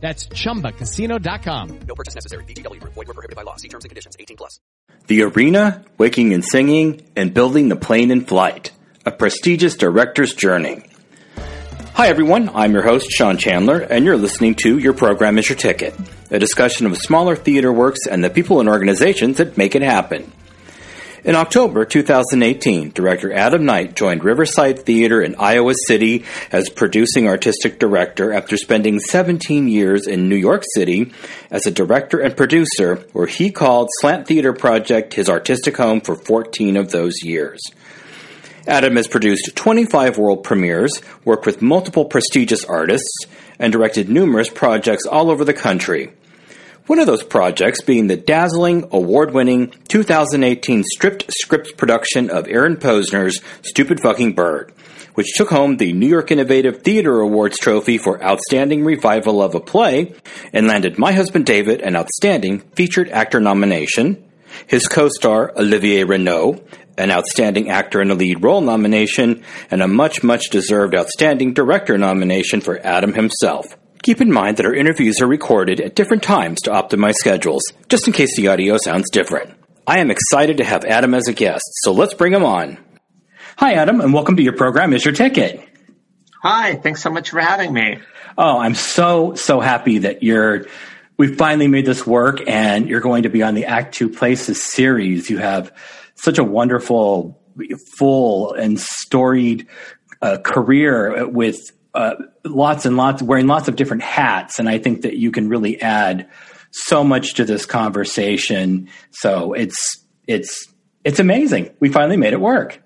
That's ChumbaCasino.com. No purchase necessary. VGW Group. Void were prohibited by law. See terms and conditions. 18 plus. The Arena, Waking and Singing, and Building the Plane in Flight, a prestigious director's journey. Hi everyone, I'm your host Sean Chandler, and you're listening to Your Program is Your Ticket, a discussion of smaller theater works and the people and organizations that make it happen. In October 2018, director Adam Knight joined Riverside Theater in Iowa City as producing artistic director after spending 17 years in New York City as a director and producer, where he called Slant Theater Project his artistic home for 14 of those years. Adam has produced 25 world premieres, worked with multiple prestigious artists, and directed numerous projects all over the country. One of those projects being the dazzling, award winning 2018 stripped script production of Aaron Posner's Stupid Fucking Bird, which took home the New York Innovative Theater Awards trophy for Outstanding Revival of a Play and landed My Husband David an Outstanding Featured Actor nomination, his co star Olivier Renault an Outstanding Actor in a Lead Role nomination, and a much, much deserved Outstanding Director nomination for Adam himself. Keep in mind that our interviews are recorded at different times to optimize schedules, just in case the audio sounds different. I am excited to have Adam as a guest, so let's bring him on. Hi, Adam, and welcome to your program, Is Your Ticket? Hi, thanks so much for having me. Oh, I'm so, so happy that you're, we finally made this work and you're going to be on the Act Two Places series. You have such a wonderful, full, and storied uh, career with uh, lots and lots, wearing lots of different hats. And I think that you can really add so much to this conversation. So it's, it's, it's amazing. We finally made it work.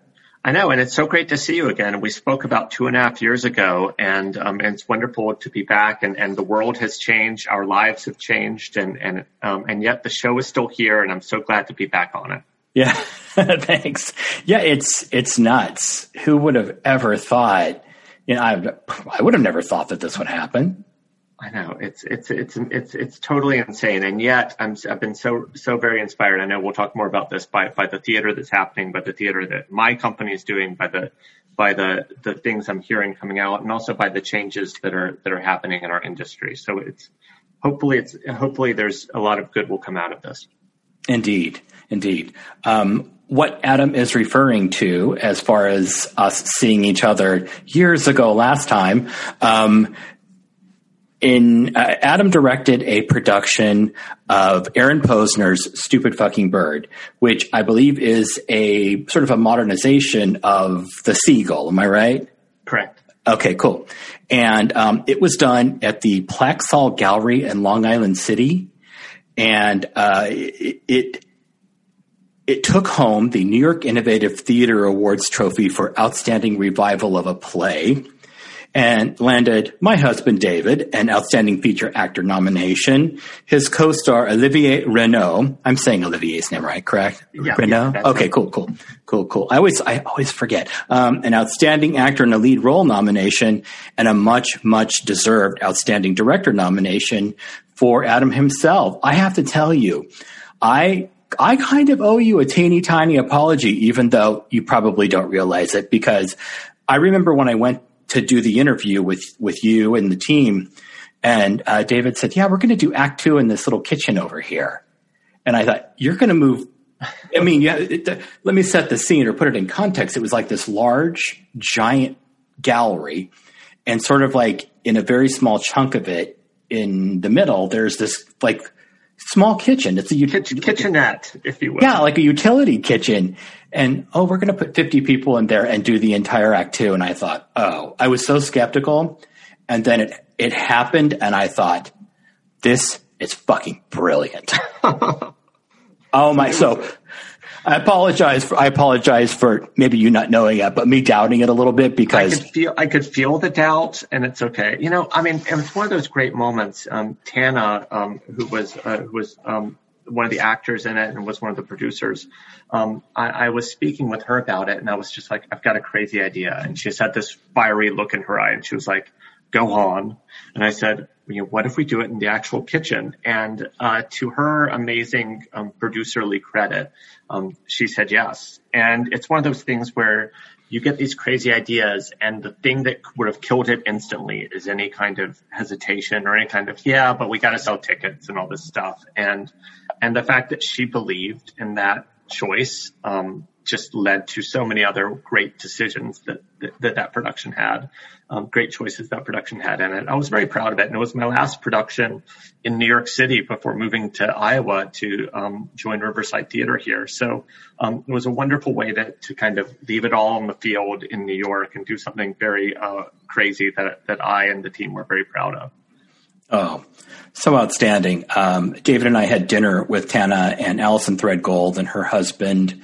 I know, and it's so great to see you again. We spoke about two and a half years ago, and, um, and it's wonderful to be back. And, and the world has changed, our lives have changed, and and um, and yet the show is still here, and I'm so glad to be back on it. Yeah, thanks. Yeah, it's it's nuts. Who would have ever thought? You know, I I would have never thought that this would happen. I know it's it's it's it's it's totally insane, and yet I'm I've been so so very inspired. I know we'll talk more about this by by the theater that's happening, by the theater that my company is doing, by the by the the things I'm hearing coming out, and also by the changes that are that are happening in our industry. So it's hopefully it's hopefully there's a lot of good will come out of this. Indeed, indeed. Um, what Adam is referring to, as far as us seeing each other years ago last time, um, in uh, Adam directed a production of Aaron Posner's Stupid Fucking Bird, which I believe is a sort of a modernization of The Seagull. Am I right? Correct. Okay, cool. And um, it was done at the Plaxall Gallery in Long Island City, and uh, it, it it took home the New York Innovative Theater Awards trophy for Outstanding Revival of a Play and landed My Husband David an Outstanding Feature Actor nomination. His co-star Olivier Renault, I'm saying Olivier's name right, correct? Yeah, Renault? yeah, okay, right. cool, cool, cool, cool. I always, I always forget. Um, an Outstanding Actor in a Lead Role nomination and a much, much deserved Outstanding Director nomination for Adam himself. I have to tell you, I I kind of owe you a teeny tiny apology, even though you probably don't realize it, because I remember when I went to do the interview with with you and the team, and uh, David said, "Yeah, we're going to do Act Two in this little kitchen over here," and I thought, "You're going to move." I mean, yeah. It, the, let me set the scene or put it in context. It was like this large, giant gallery, and sort of like in a very small chunk of it in the middle, there's this like small kitchen. It's a ut- Kitchen, kitchenette, if you will. yeah, like a utility kitchen. And oh, we're going to put 50 people in there and do the entire act two. And I thought, oh, I was so skeptical. And then it, it happened. And I thought, this is fucking brilliant. oh my. So I apologize for, I apologize for maybe you not knowing it, but me doubting it a little bit I because could feel I could feel the doubt, and it's okay. You know, I mean, it was one of those great moments. Um, Tana, um, who was uh, who was um, one of the actors in it and was one of the producers, um, I, I was speaking with her about it, and I was just like, I've got a crazy idea, and she just had this fiery look in her eye, and she was like, Go on, and I said, you know, what if we do it in the actual kitchen? And uh, to her amazing um, producerly credit, um, she said yes. And it's one of those things where you get these crazy ideas, and the thing that would have killed it instantly is any kind of hesitation or any kind of yeah, but we got to sell tickets and all this stuff. And and the fact that she believed in that choice um, just led to so many other great decisions that that that, production had, um, great choices that production had in it. I was very proud of it, and it was my last production in New York City before moving to Iowa to um, join Riverside Theater here. So um, it was a wonderful way to to kind of leave it all on the field in New York and do something very uh, crazy that that I and the team were very proud of. Oh, so outstanding. Um, David and I had dinner with Tana and Allison Threadgold and her husband.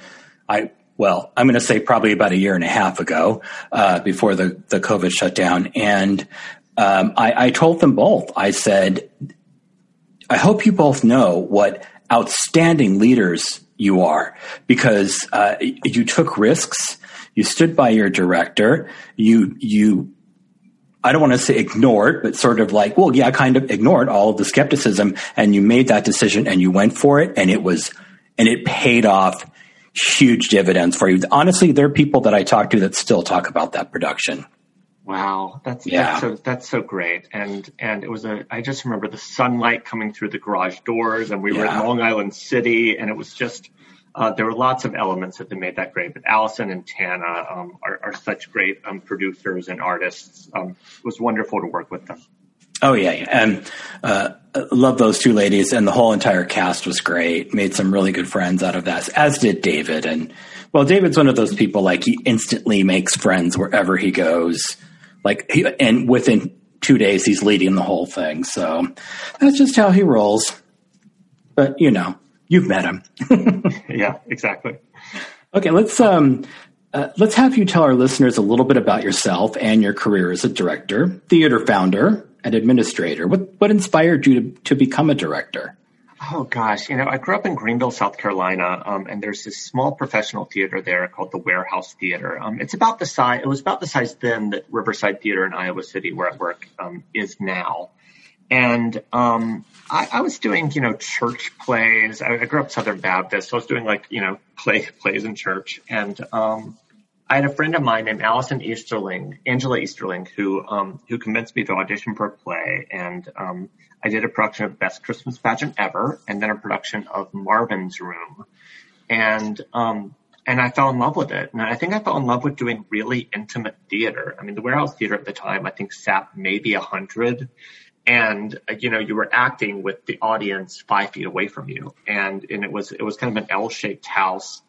I, well, I'm going to say probably about a year and a half ago, uh, before the, the COVID shutdown. And, um, I, I told them both, I said, I hope you both know what outstanding leaders you are because, uh, you took risks. You stood by your director. You, you, I don't want to say ignored, but sort of like, well, yeah, kind of ignored all of the skepticism and you made that decision and you went for it and it was, and it paid off huge dividends for you. Honestly, there are people that I talk to that still talk about that production. Wow, that's Yeah. that's so that's so great, and and it was a. I just remember the sunlight coming through the garage doors, and we were in Long Island City, and it was just. Uh, there were lots of elements that made that great, but Allison and Tana um, are, are such great um, producers and artists. Um, it was wonderful to work with them. Oh yeah, yeah. and uh, love those two ladies, and the whole entire cast was great. Made some really good friends out of that, as did David. And well, David's one of those people like he instantly makes friends wherever he goes. Like, he, and within two days, he's leading the whole thing. So that's just how he rolls. But you know, you've met him. Yeah, exactly. Okay, let's um, uh, let's have you tell our listeners a little bit about yourself and your career as a director, theater founder, and administrator. What what inspired you to, to become a director? Oh gosh, you know, I grew up in Greenville, South Carolina, um, and there's this small professional theater there called the Warehouse Theater. Um, it's about the size. It was about the size then that Riverside Theater in Iowa City, where I work, um, is now. And um, I, I was doing, you know, church plays. I, I grew up Southern Baptist, so I was doing like, you know, play plays in church. And um, I had a friend of mine named Allison Easterling, Angela Easterling, who um, who convinced me to audition for a play. And um, I did a production of Best Christmas Pageant Ever, and then a production of Marvin's Room. And um, and I fell in love with it. And I think I fell in love with doing really intimate theater. I mean, the Warehouse Theater at the time, I think sat maybe a hundred. And, uh, you know, you were acting with the audience five feet away from you. And, and it was, it was kind of an L-shaped house.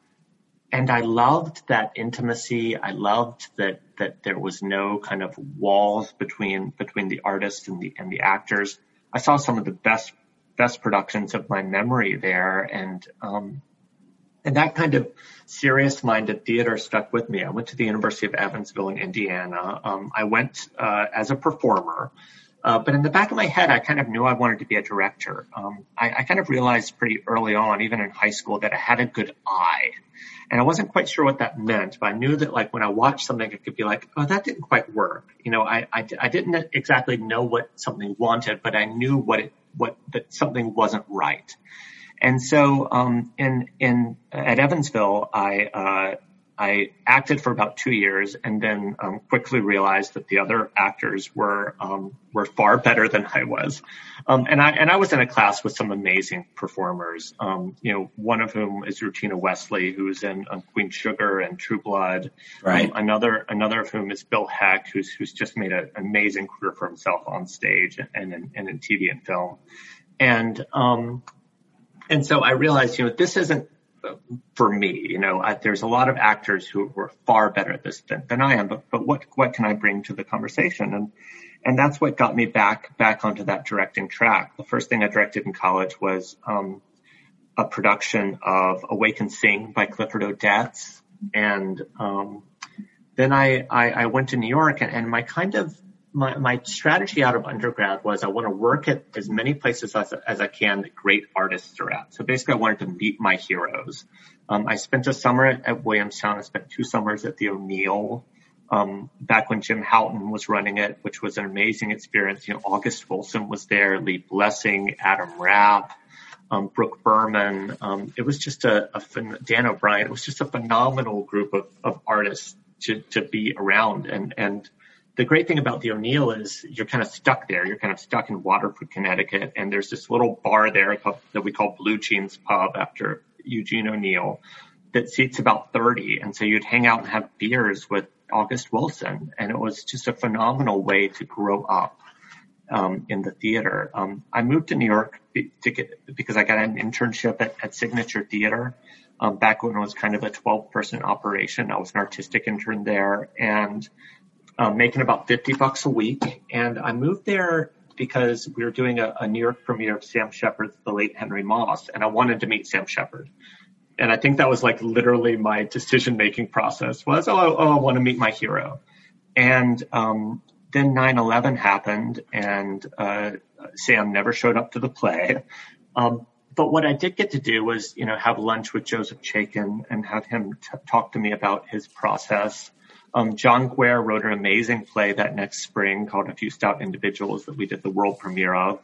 And I loved that intimacy. I loved that, that there was no kind of walls between, between the artist and the, and the actors. I saw some of the best, best productions of my memory there. And, um, and that kind of serious minded theater stuck with me. I went to the University of Evansville in Indiana. Um, I went uh, as a performer, uh, but in the back of my head, I kind of knew I wanted to be a director. Um, I, I kind of realized pretty early on, even in high school, that I had a good eye. And I wasn't quite sure what that meant, but I knew that like when I watched something, it could be like, oh, that didn't quite work. You know, I, I, I didn't exactly know what something wanted, but I knew what it, what, that something wasn't right. And so, um, in, in, at Evansville, I, uh, I acted for about two years and then um, quickly realized that the other actors were um, were far better than I was. Um, and I and I was in a class with some amazing performers. Um, you know, one of whom is Rutina Wesley, who's in um, Queen Sugar and True Blood. Right. Um, another another of whom is Bill Heck, who's who's just made an amazing career for himself on stage and in, and in TV and film. And um, and so I realized, you know, this isn't for me. You know, I, there's a lot of actors who were far better at this than, than I am, but, but what, what can I bring to the conversation? And, and that's what got me back, back onto that directing track. The first thing I directed in college was, um, a production of Awake and Sing by Clifford Odets. And, um, then I, I, I went to New York and, and my kind of my, my strategy out of undergrad was I want to work at as many places as, as I can that great artists are at. So basically I wanted to meet my heroes. Um, I spent a summer at, at, Williamstown. I spent two summers at the O'Neill. Um, back when Jim Houghton was running it, which was an amazing experience. You know, August Wilson was there, Lee Blessing, Adam Rapp, um, Brooke Berman. Um, it was just a, a Dan O'Brien. It was just a phenomenal group of, of artists to, to be around and, and, the great thing about the O'Neill is you're kind of stuck there. You're kind of stuck in Waterford, Connecticut, and there's this little bar there that we call Blue Gene's Pub after Eugene O'Neill that seats about 30. And so you'd hang out and have beers with August Wilson, and it was just a phenomenal way to grow up um, in the theater. Um, I moved to New York to get, because I got an internship at, at Signature Theater. Um, back when it was kind of a 12 person operation. I was an artistic intern there and um, making about 50 bucks a week. And I moved there because we were doing a, a New York premiere of Sam Shepard's The Late Henry Moss, and I wanted to meet Sam Shepard. And I think that was like literally my decision making process was, oh, oh, I want to meet my hero. And um, then 9/11 happened, and uh, Sam never showed up to the play. Um, but what I did get to do was, you know, have lunch with Joseph Chaikin and have him t- talk to me about his process um, John Guare wrote an amazing play that next spring called A Few Stout Individuals that we did the world premiere of.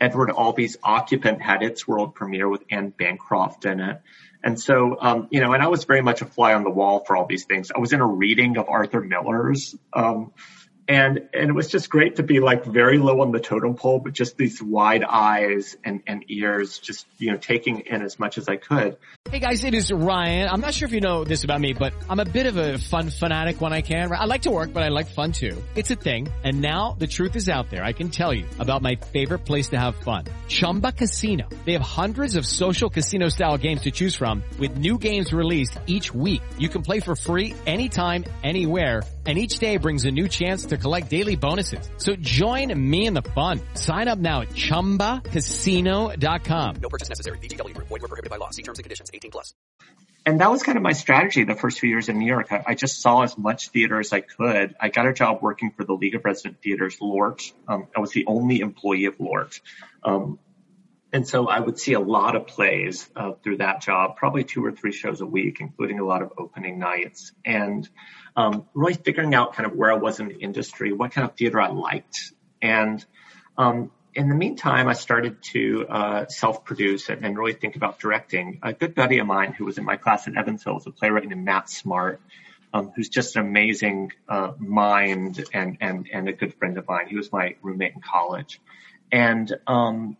Edward Albee's Occupant had its world premiere with Anne Bancroft in it. And so, um, you know, and I was very much a fly on the wall for all these things. I was in a reading of Arthur Miller's, um, and and it was just great to be like very low on the totem pole, but just these wide eyes and, and ears, just you know, taking in as much as I could. Hey guys, it is Ryan. I'm not sure if you know this about me, but I'm a bit of a fun fanatic when I can. I like to work, but I like fun too. It's a thing. And now the truth is out there. I can tell you about my favorite place to have fun, Chumba Casino. They have hundreds of social casino style games to choose from, with new games released each week. You can play for free anytime, anywhere and each day brings a new chance to collect daily bonuses. So join me in the fun. Sign up now at ChumbaCasino.com. No purchase necessary. VGW. Void were prohibited by law. See terms and conditions. 18 plus. And that was kind of my strategy the first few years in New York. I, I just saw as much theater as I could. I got a job working for the League of Resident Theaters, LORT. Um, I was the only employee of LORT. Um, and so I would see a lot of plays uh, through that job, probably two or three shows a week, including a lot of opening nights. And um, really figuring out kind of where I was in the industry, what kind of theater I liked. And um, in the meantime, I started to uh, self-produce and, and, really think about directing. A good buddy of mine who was in my class at Evansville was a playwright named Matt Smart, um, who's just an amazing uh, mind and, and, and a good friend of mine. He was my roommate in college. And um,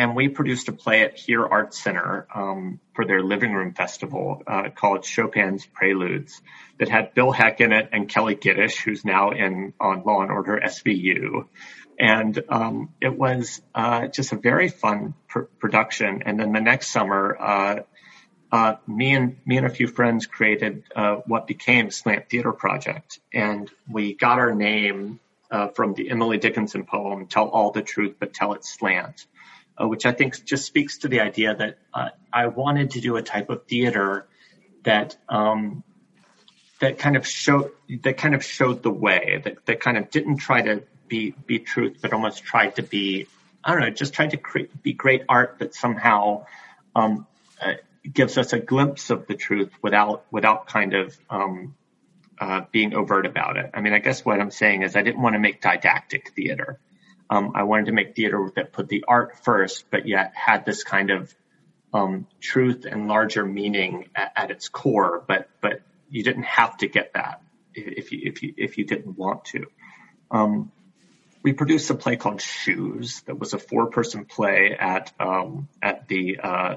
and we produced a play at Here Art Center um, for their living room festival uh, called Chopin's Preludes that had Bill Heck in it and Kelli Giddish, who's now in on Law and Order SVU. And um, it was uh, just a very fun pr- production. And then the next summer, uh, uh me and me and a few friends created uh, what became Slant Theater Project, and we got our name uh, from the Emily Dickinson poem "Tell All the Truth, but Tell It Slant." Uh, which I think just speaks to the idea that uh, I wanted to do a type of theater that um, that kind of showed that kind of showed the way that that kind of didn't try to be be truth, but almost tried to be I don't know, just tried to create be great art that somehow um, uh, gives us a glimpse of the truth without without kind of um, uh, being overt about it. I mean, I guess what I'm saying is I didn't want to make didactic theater. Um, I wanted to make theater that put the art first, but yet had this kind of um, truth and larger meaning at, at, its core, but but you didn't have to get that if you if you if you didn't want to. Um, we produced a play called Shoes that was a four-person play at um, at the uh,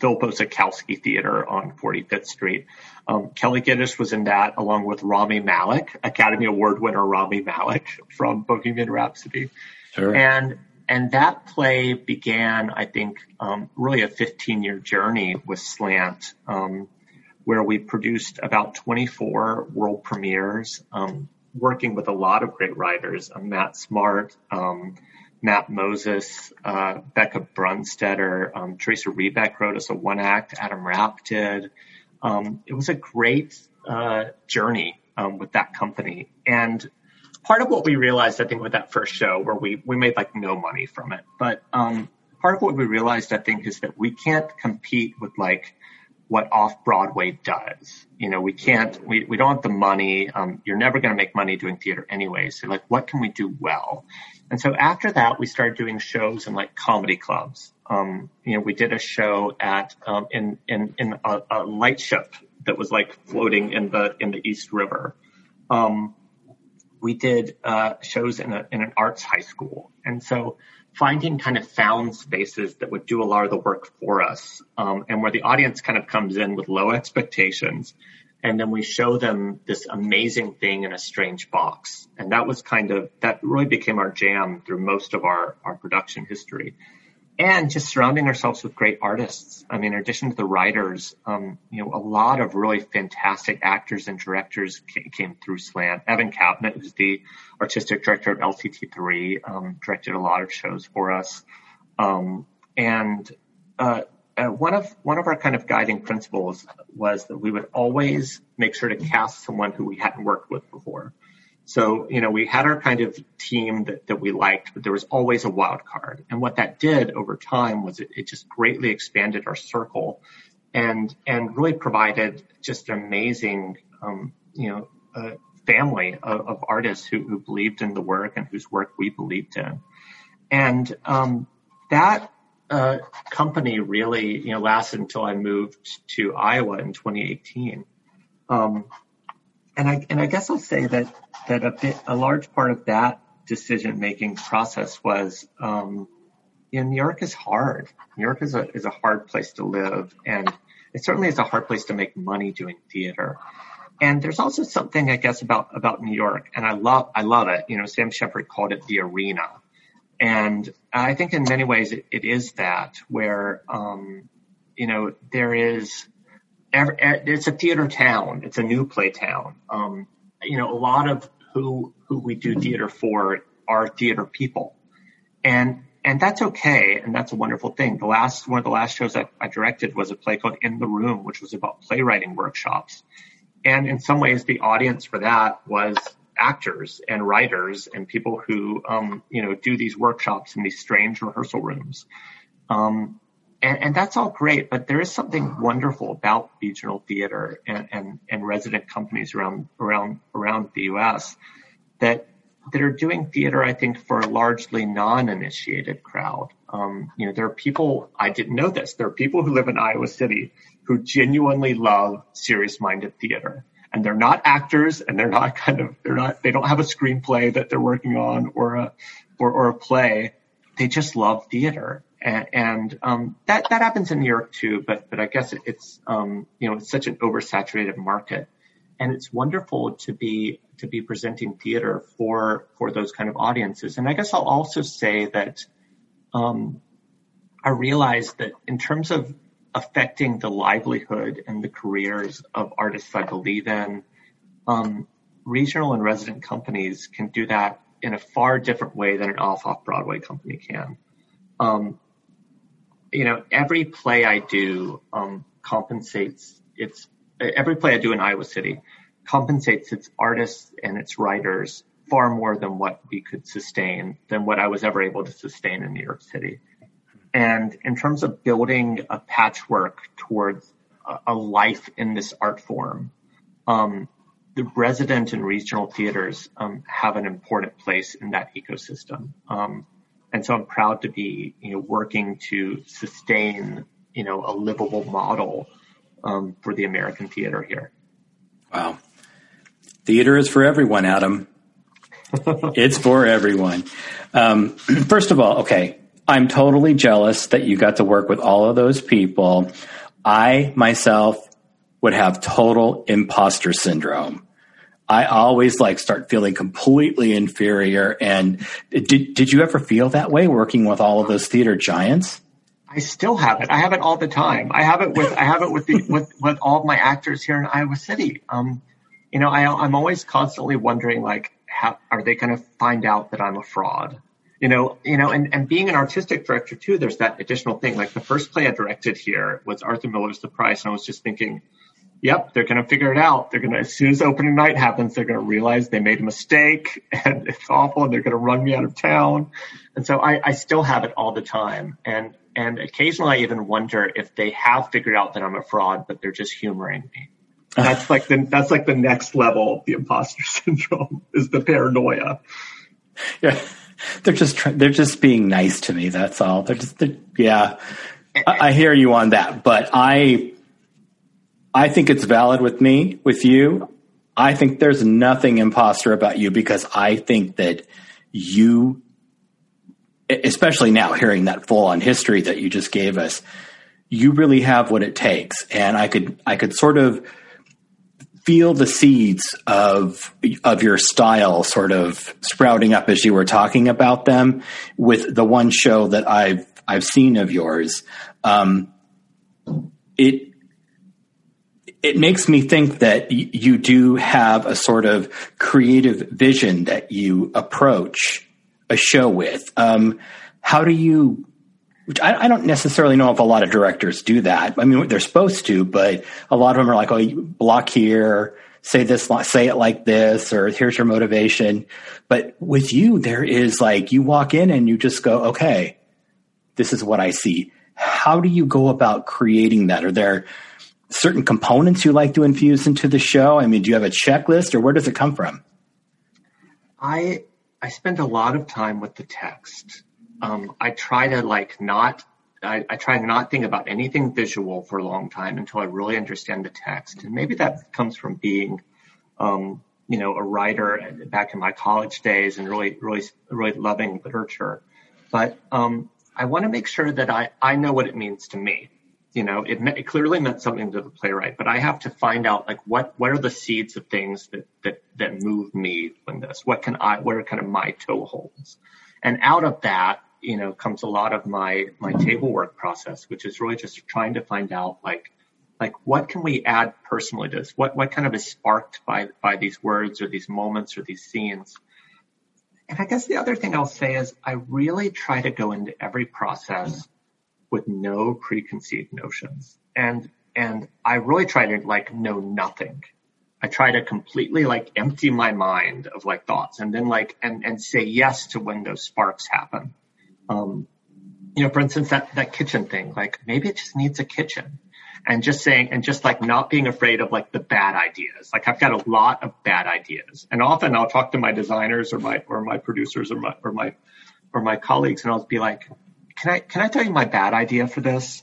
Phil Bosakowski Theater on 45th Street. Um, Kelli Giddish was in that along with Rami Malek, Academy Award winner Rami Malek from Bohemian Rhapsody. Sure. And and that play began, I think, um, really a 15 year journey with Slant, um, where we produced about 24 world premieres, um, working with a lot of great writers, Matt Smart, um, Matt Moses, uh, Becca Brunstetter, um, Teresa Rebeck wrote us a one act, Adam Rapp did. Um, it was a great uh, journey with that company. And part of what we realized, I think, with that first show, where we we made like no money from it, but um, part of what we realized, I think, is that we can't compete with like what off Broadway does. You know, we can't, we, we don't have the money. Um, you're never going to make money doing theater anyway. So like, what can we do well? And so after that, we started doing shows in like comedy clubs. Um, you know, we did a show at, um, in, in, in a, a light ship that was like floating in the, in the East River. Um, we did uh, shows in, a, in an arts high school. And so finding kind of found spaces that would do a lot of the work for us um, and where the audience kind of comes in with low expectations. And then we show them this amazing thing in a strange box. And that was kind of, that really became our jam through most of our, our production history and just surrounding ourselves with great artists. I mean, in addition to the writers, um, you know, a lot of really fantastic actors and directors came, through Slant. Evan Cabnet, who's the artistic director of LCT3, um, directed a lot of shows for us. Um, and uh, uh, one of one of our kind of guiding principles was that we would always make sure to cast someone who we hadn't worked with before. So, you know, we had our kind of team that, that we liked, but there was always a wild card. And what that did over time was it, it just greatly expanded our circle and, and really provided just an amazing, um, you know, family of, of artists who, who, believed in the work and whose work we believed in. And, um, that, uh, company really, you know, lasted until I moved to Iowa in 2018. Um, and I and I guess I'll say that that a bit a large part of that decision making process was um, you know, New York is hard. New York is a is a hard place to live, and it certainly is a hard place to make money doing theater. And there's also something I guess about about New York, and I love I love it. You know, Sam Shepard called it the arena, and I think in many ways it, it is that where um, you know there is every, it's a theater town. It's a new play town. Um, you know, a lot of who who we do theater for are theater people, and and that's okay, and that's a wonderful thing. The last one of the last shows I, I directed was a play called In the Room, which was about playwriting workshops, and in some ways the audience for that was actors and writers and people who um, you know do these workshops in these strange rehearsal rooms. Um, and, and, that's all great, but there is something wonderful about regional theater and, and, and resident companies around around around the U.S. that that are doing theater, I think, for a largely non-initiated crowd. Um, you know, there are people I didn't know this. There are people who live in Iowa City who genuinely love serious-minded theater, and they're not actors, and they're not kind of they're not they don't have a screenplay that they're working on or a or, or a play. They just love theater, and, um, that that happens in New York too, but but I guess it, it's um, you know it's such an oversaturated market, and it's wonderful to be to be presenting theater for for those kind of audiences. And I guess I'll also say that um, I realize that in terms of affecting the livelihood and the careers of artists I believe in, um, regional and resident companies can do that in a far different way than an off off Broadway company can. Um, you know, every play I do um, compensates its every play I do in Iowa City compensates its artists and its writers far more than what we could sustain than what I was ever able to sustain in New York City. And in terms of building a patchwork towards a, life in this art form, um, the resident and regional theaters um, have an important place in that ecosystem. Um, and so I'm proud to be, you know, working to sustain, you know, a livable model um, for the American theater here. Wow. Theater is for everyone, Adam. it's for everyone. Um, first of all, okay, I'm totally jealous that you got to work with all of those people. I myself would have total imposter syndrome. I always like start feeling completely inferior. And did did you ever feel that way working with all of those theater giants? I still have it. I have it all the time. I have it with I have it with the, with with all of my actors here in Iowa City. Um, you know, I, I'm always constantly wondering like, how are they going to find out that I'm a fraud? You know, you know, and, and being an artistic director too, there's that additional thing. Like the first play I directed here was Arthur Miller's The Price, and I was just thinking, yep, they're going to figure it out. They're going to, as soon as opening night happens, they're going to realize they made a mistake and it's awful and they're going to run me out of town. And so I, I still have it all the time. And, and occasionally I even wonder if they have figured out that I'm a fraud, but they're just humoring me. That's like the, that's like the next level of the imposter syndrome is the paranoia. Yeah. They're just, they're just being nice to me. That's all. They're just, they're, yeah. I, I hear you on that, but I, I think it's valid with me, with you. I think there's nothing imposter about you because I think that you, especially now hearing that full on history that you just gave us, you really have what it takes. And I could, I could sort of feel the seeds of, of your style sort of sprouting up as you were talking about them with the one show that I've, I've seen of yours. Um, it, it makes me think that y- you do have a sort of creative vision that you approach a show with. Um, how do you? I, I, don't necessarily know if a lot of directors do that. I mean, they're supposed to, but a lot of them are like, "Oh, block here, say this, say it like this, or here's your motivation." But with you, there is like you walk in and you just go, "Okay, this is what I see." How do you go about creating that? Are there certain components you like to infuse into the show? I mean, do you have a checklist or where does it come from? I I spend a lot of time with the text. Um, I try to like not I, I, try to not think about anything visual for a long time until I really understand the text. And maybe that comes from being um, you know, a writer back in my college days and really, really, really loving literature. But um, I want to make sure that I, I know what it means to me you know, it, it, clearly meant something to the playwright, but I have to find out like what what are the seeds of things that that that move me in this? What can I? What are kind of my toeholds? And out of that, you know, comes a lot of my my table work process, which is really just trying to find out like like what can we add personally to this? What what kind of is sparked by by these words or these moments or these scenes? And I guess the other thing I'll say is I really try to go into every process with no preconceived notions. And, and I really try to like know nothing. I try to completely like empty my mind of like thoughts and then like, and, and say yes to when those sparks happen. Um, you know, for instance, that, that kitchen thing, like maybe it just needs a kitchen and just saying, and just like not being afraid of like the bad ideas. Like I've got a lot of bad ideas and often I'll talk to my designers or my, or my producers or my, or my, or my colleagues and I'll be like, can I can I tell you my bad idea for this?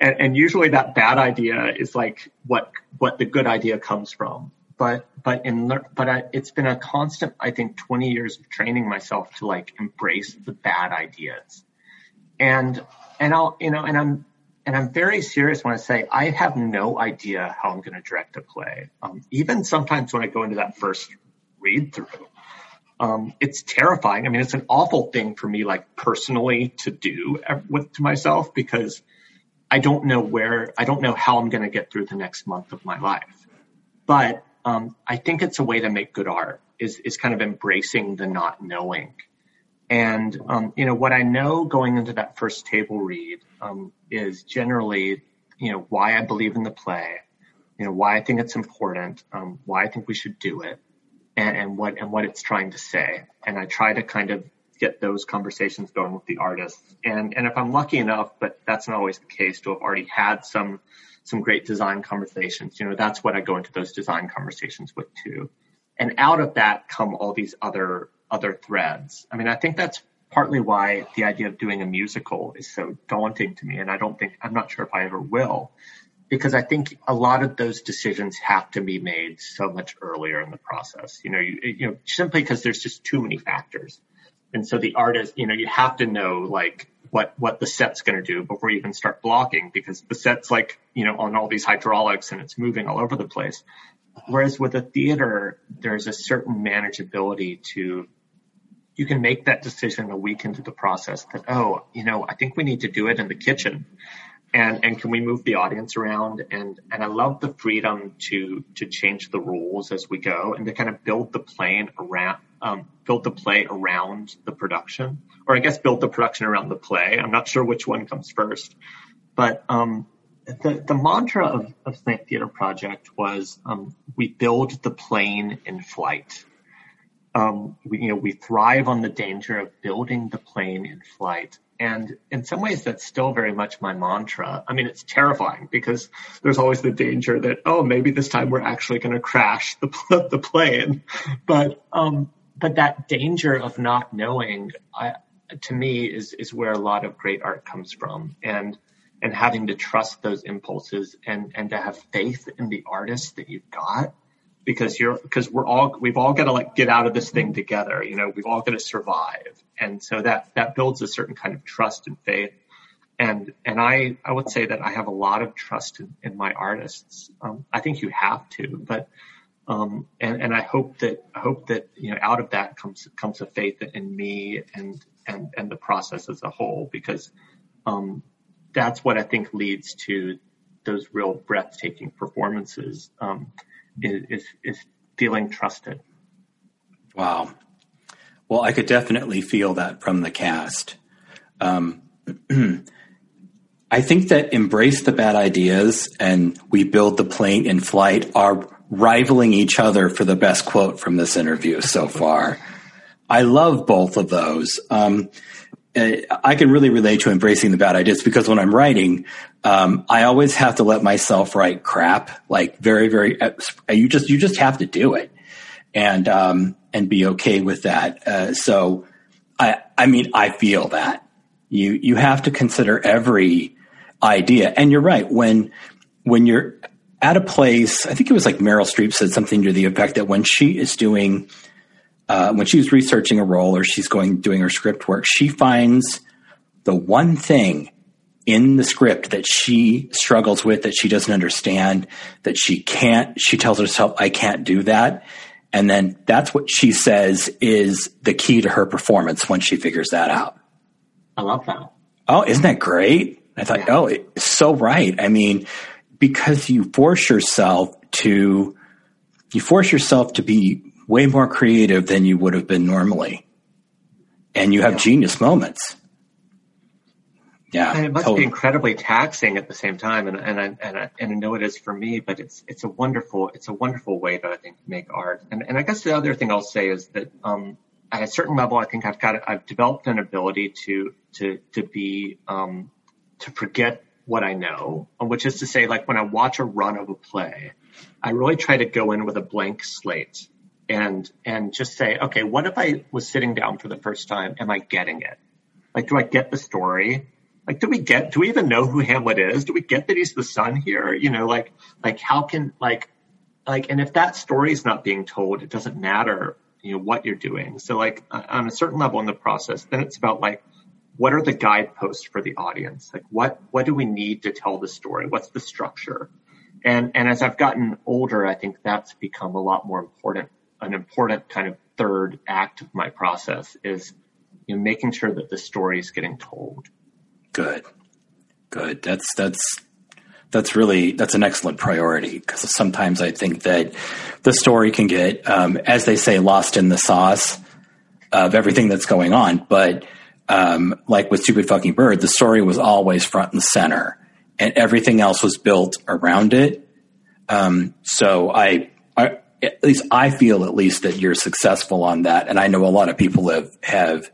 And, and usually that bad idea is like what what the good idea comes from. But but in but I, it's been a constant I think 20 years of training myself to like embrace the bad ideas. And and I'll you know and I'm and I'm very serious when I say I have no idea how I'm going to direct a play. Um, even sometimes when I go into that first read through, um, it's terrifying. I mean, it's an awful thing for me, like personally to do with to myself because I don't know where, I don't know how I'm going to get through the next month of my life. But um, I think it's a way to make good art is is kind of embracing the not knowing. And um, you know what I know going into that first table read um, is generally you know why I believe in the play, you know why I think it's important, um, why I think we should do it, and, and what and what it's trying to say. And I try to kind of get those conversations going with the artists. And and if I'm lucky enough, but that's not always the case, to have already had some some great design conversations, you know, that's what I go into those design conversations with too. And out of that come all these other other threads. I mean, I think that's partly why the idea of doing a musical is so daunting to me. And I don't think I'm not sure if I ever will, because I think a lot of those decisions have to be made so much earlier in the process. You know, you, you know, simply because there's just too many factors. And so the artist, you know, you have to know like what, what the set's going to do before you even start blocking because the set's like, you know, on all these hydraulics and it's moving all over the place. Whereas with a theater, there's a certain manageability to, you can make that decision a week into the process that, oh, you know, I think we need to do it in the kitchen and and can we move the audience around? And and I love the freedom to to change the rules as we go and to kind of build the plane around um, build the play around the production or I guess build the production around the play. I'm not sure which one comes first. But um, the the mantra of of Slant Theater Project was um, we build the plane in flight. Um, we, you know we thrive on the danger of building the plane in flight and in some ways, that's still very much my mantra. I mean, it's terrifying because there's always the danger that, oh, maybe this time we're actually going to crash the, the plane. But, um, but that danger of not knowing, I, to me, is, is where a lot of great art comes from. And, and having to trust those impulses and, and to have faith in the artist that you've got because you're because we're all we've all got to like get out of this thing together you know we've all got to survive and so that that builds a certain kind of trust and faith and and i i would say that i have a lot of trust in, in my artists um, i think you have to but um, and and i hope that i hope that you know out of that comes comes a faith in me and and and the process as a whole because um, that's what i think leads to those real breathtaking performances um, is, is, is feeling trusted. Wow. Well, I could definitely feel that from the cast. Um, I think that embrace the bad ideas and we build the plane in flight are rivaling each other for the best quote from this interview so far. I love both of those. Um, I can really relate to embracing the bad ideas because when I'm writing, um, I always have to let myself write crap, like very, very. Uh, you just you just have to do it, and um, and be okay with that. Uh, so, I I mean I feel that you you have to consider every idea, and you're right when when you're at a place. I think it was like Meryl Streep said something to the effect that when she is doing uh, when she's researching a role or she's going doing her script work, she finds the one thing in the script that she struggles with, that she doesn't understand, that she can't, she tells herself, I can't do that. And then that's what she says is the key to her performance when she figures that out. I love that. Oh, isn't that great? I thought, yeah. oh, it's so right. I mean, because you force yourself to, you force yourself to be way more creative than you would have been normally. And you have yeah. genius moments. Yeah, and it must totally. be incredibly taxing at the same time, and and I, and I and I know it is for me, but it's it's a wonderful it's a wonderful way that I think to make art. And and I guess the other thing I'll say is that um, at a certain level, I think I've got I've developed an ability to to to be um, to forget what I know, which is to say, like when I watch a run of a play, I really try to go in with a blank slate and and just say, okay, what if I was sitting down for the first time? Am I getting it? Like, do I get the story? Like, do we get? Do we even know who Hamlet is? Do we get that he's the son here? You know, like like how can like like and if that story is not being told, it doesn't matter. You know what you're doing. So like on a certain level in the process, then it's about like what are the guideposts for the audience? Like what what do we need to tell the story? What's the structure? And and as I've gotten older, I think that's become a lot more important an important kind of third act of my process is you know, making sure that the story is getting told. Good, good. That's that's that's really that's an excellent priority because sometimes I think that the story can get, um, as they say, lost in the sauce of everything that's going on. But um, like with Stupid Fucking Bird, the story was always front and center, and everything else was built around it. Um, so I, I at least I feel at least that you're successful on that. And I know a lot of people have, have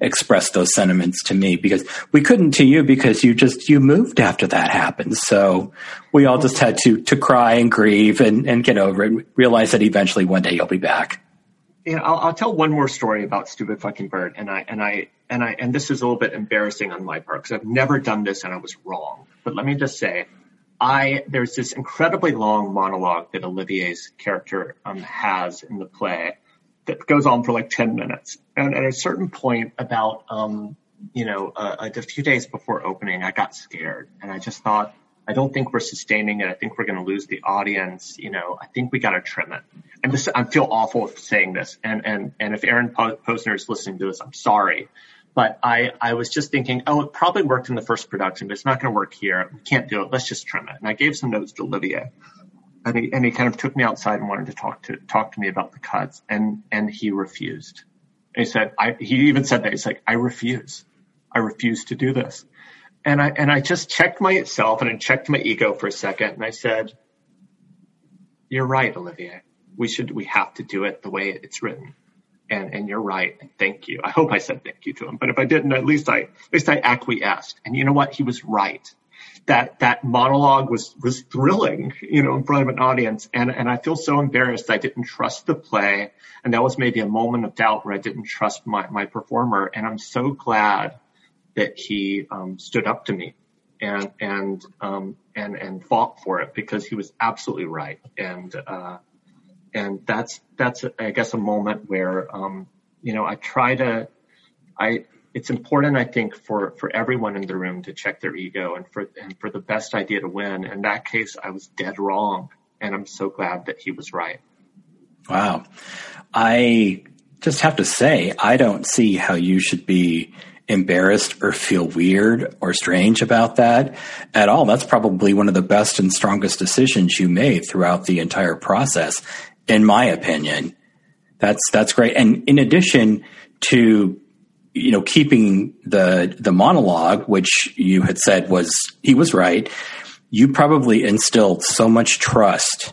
expressed those sentiments to me because we couldn't to you because you just, you moved after that happened. So we all just had to, to cry and grieve and, and get over it, realize that eventually one day you'll be back. Yeah, I'll, I'll tell one more story about stupid fucking bird. And I, and I, and I, and this is a little bit embarrassing on my part because I've never done this and I was wrong. But let me just say, I there's this incredibly long monologue that Olivier's character um, has in the play that goes on for like 10 minutes. And at a certain point about, um, you know, uh, a few days before opening, I got scared and I just thought, I don't think we're sustaining it. I think we're going to lose the audience. You know, I think we got to trim it. And this, I feel awful saying this. And, and, and if Aaron Posner is listening to this, I'm sorry. But I, I was just thinking, oh, it probably worked in the first production, but it's not going to work here. We can't do it. Let's just trim it. And I gave some notes to Olivier and he, and he kind of took me outside and wanted to talk to talk to me about the cuts, and and he refused. He said, I, he even said that he's like, I refuse, I refuse to do this, and I and I just checked myself and I checked my ego for a second, and I said, You're right, Olivier. We should we have to do it the way it's written. And and you're right. And thank you. I hope I said thank you to him. But if I didn't, at least I at least I acquiesced. And you know what? He was right that that monologue was was thrilling, you know, in front of an audience. And and I feel so embarrassed I didn't trust the play. And that was maybe a moment of doubt where I didn't trust my my performer. And I'm so glad that he um, stood up to me and and um, and and fought for it because he was absolutely right. And uh, and that's that's I guess a moment where um, you know I try to I it's important, I think, for, for everyone in the room to check their ego and for, and for the best idea to win. In that case, I was dead wrong. And I'm so glad that he was right. Wow. I just have to say, I don't see how you should be embarrassed or feel weird or strange about that at all. That's probably one of the best and strongest decisions you made throughout the entire process, in my opinion. That's, that's great. And in addition to you know, keeping the the monologue, which you had said was he was right, you probably instilled so much trust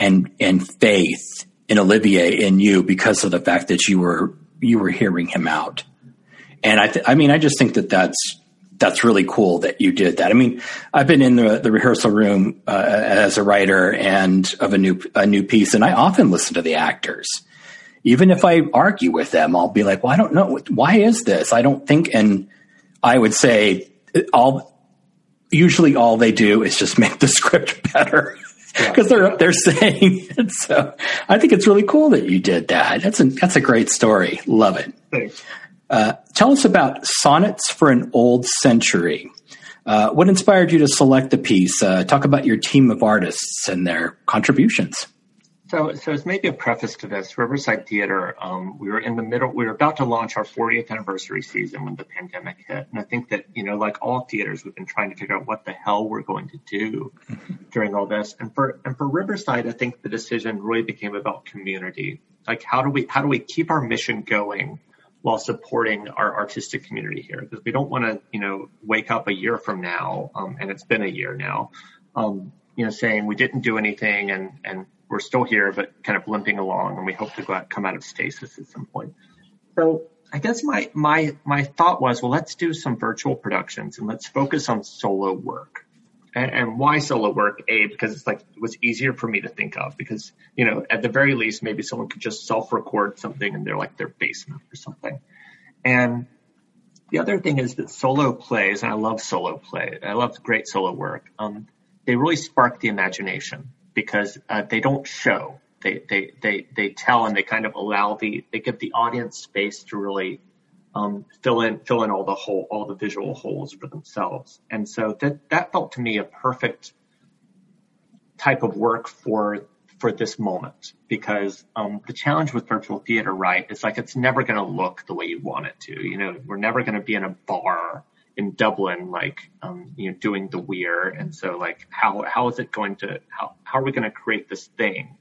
and and faith in Olivier in you because of the fact that you were you were hearing him out. And I th- I mean I just think that that's that's really cool that you did that. I mean, I've been in the, the rehearsal room uh, as a writer and of a new a new piece, and I often listen to the actors even if I argue with them, I'll be like, well, I don't know. Why is this? I don't think. And I would say all, usually all they do is just make the script better because yeah. they're, they're saying it. So I think it's really cool that you did that. That's a, that's a great story. Love it. Thanks. Uh, tell us about Sonnets for an Old Century. Uh, what inspired you to select the piece? Uh, talk about your team of artists and their contributions. So, so as maybe a preface to this, Riverside Theater, um, we were in the middle, we were about to launch our 40th anniversary season when the pandemic hit. And I think that, you know, like all theaters, we've been trying to figure out what the hell we're going to do during all this. And for, and for Riverside, I think the decision really became about community. Like, how do we, how do we keep our mission going while supporting our artistic community here? Because we don't want to, you know, wake up a year from now, um, and it's been a year now, um, you know, saying we didn't do anything and, and we're still here, but kind of limping along, and we hope to out, come out of stasis at some point. So I guess my my my thought was, well, let's do some virtual productions and let's focus on solo work. And, and why solo work? A because it's like it was easier for me to think of because you know at the very least maybe someone could just self-record something in their like their basement or something. And the other thing is that solo plays, and I love solo play. I love great solo work. Um, they really spark the imagination because uh, they don't show. They, they, they, they tell and they kind of allow the, they give the audience space to really um, fill in, fill in all the whole, all the visual holes for themselves. And so that, that felt to me a perfect type of work for, for this moment because um, the challenge with virtual theater, right, is like it's never going to look the way you want it to. You know, we're never going to be in a bar in Dublin, like um, you know, doing the weir, and so like how how is it going to how how are we going to create this thing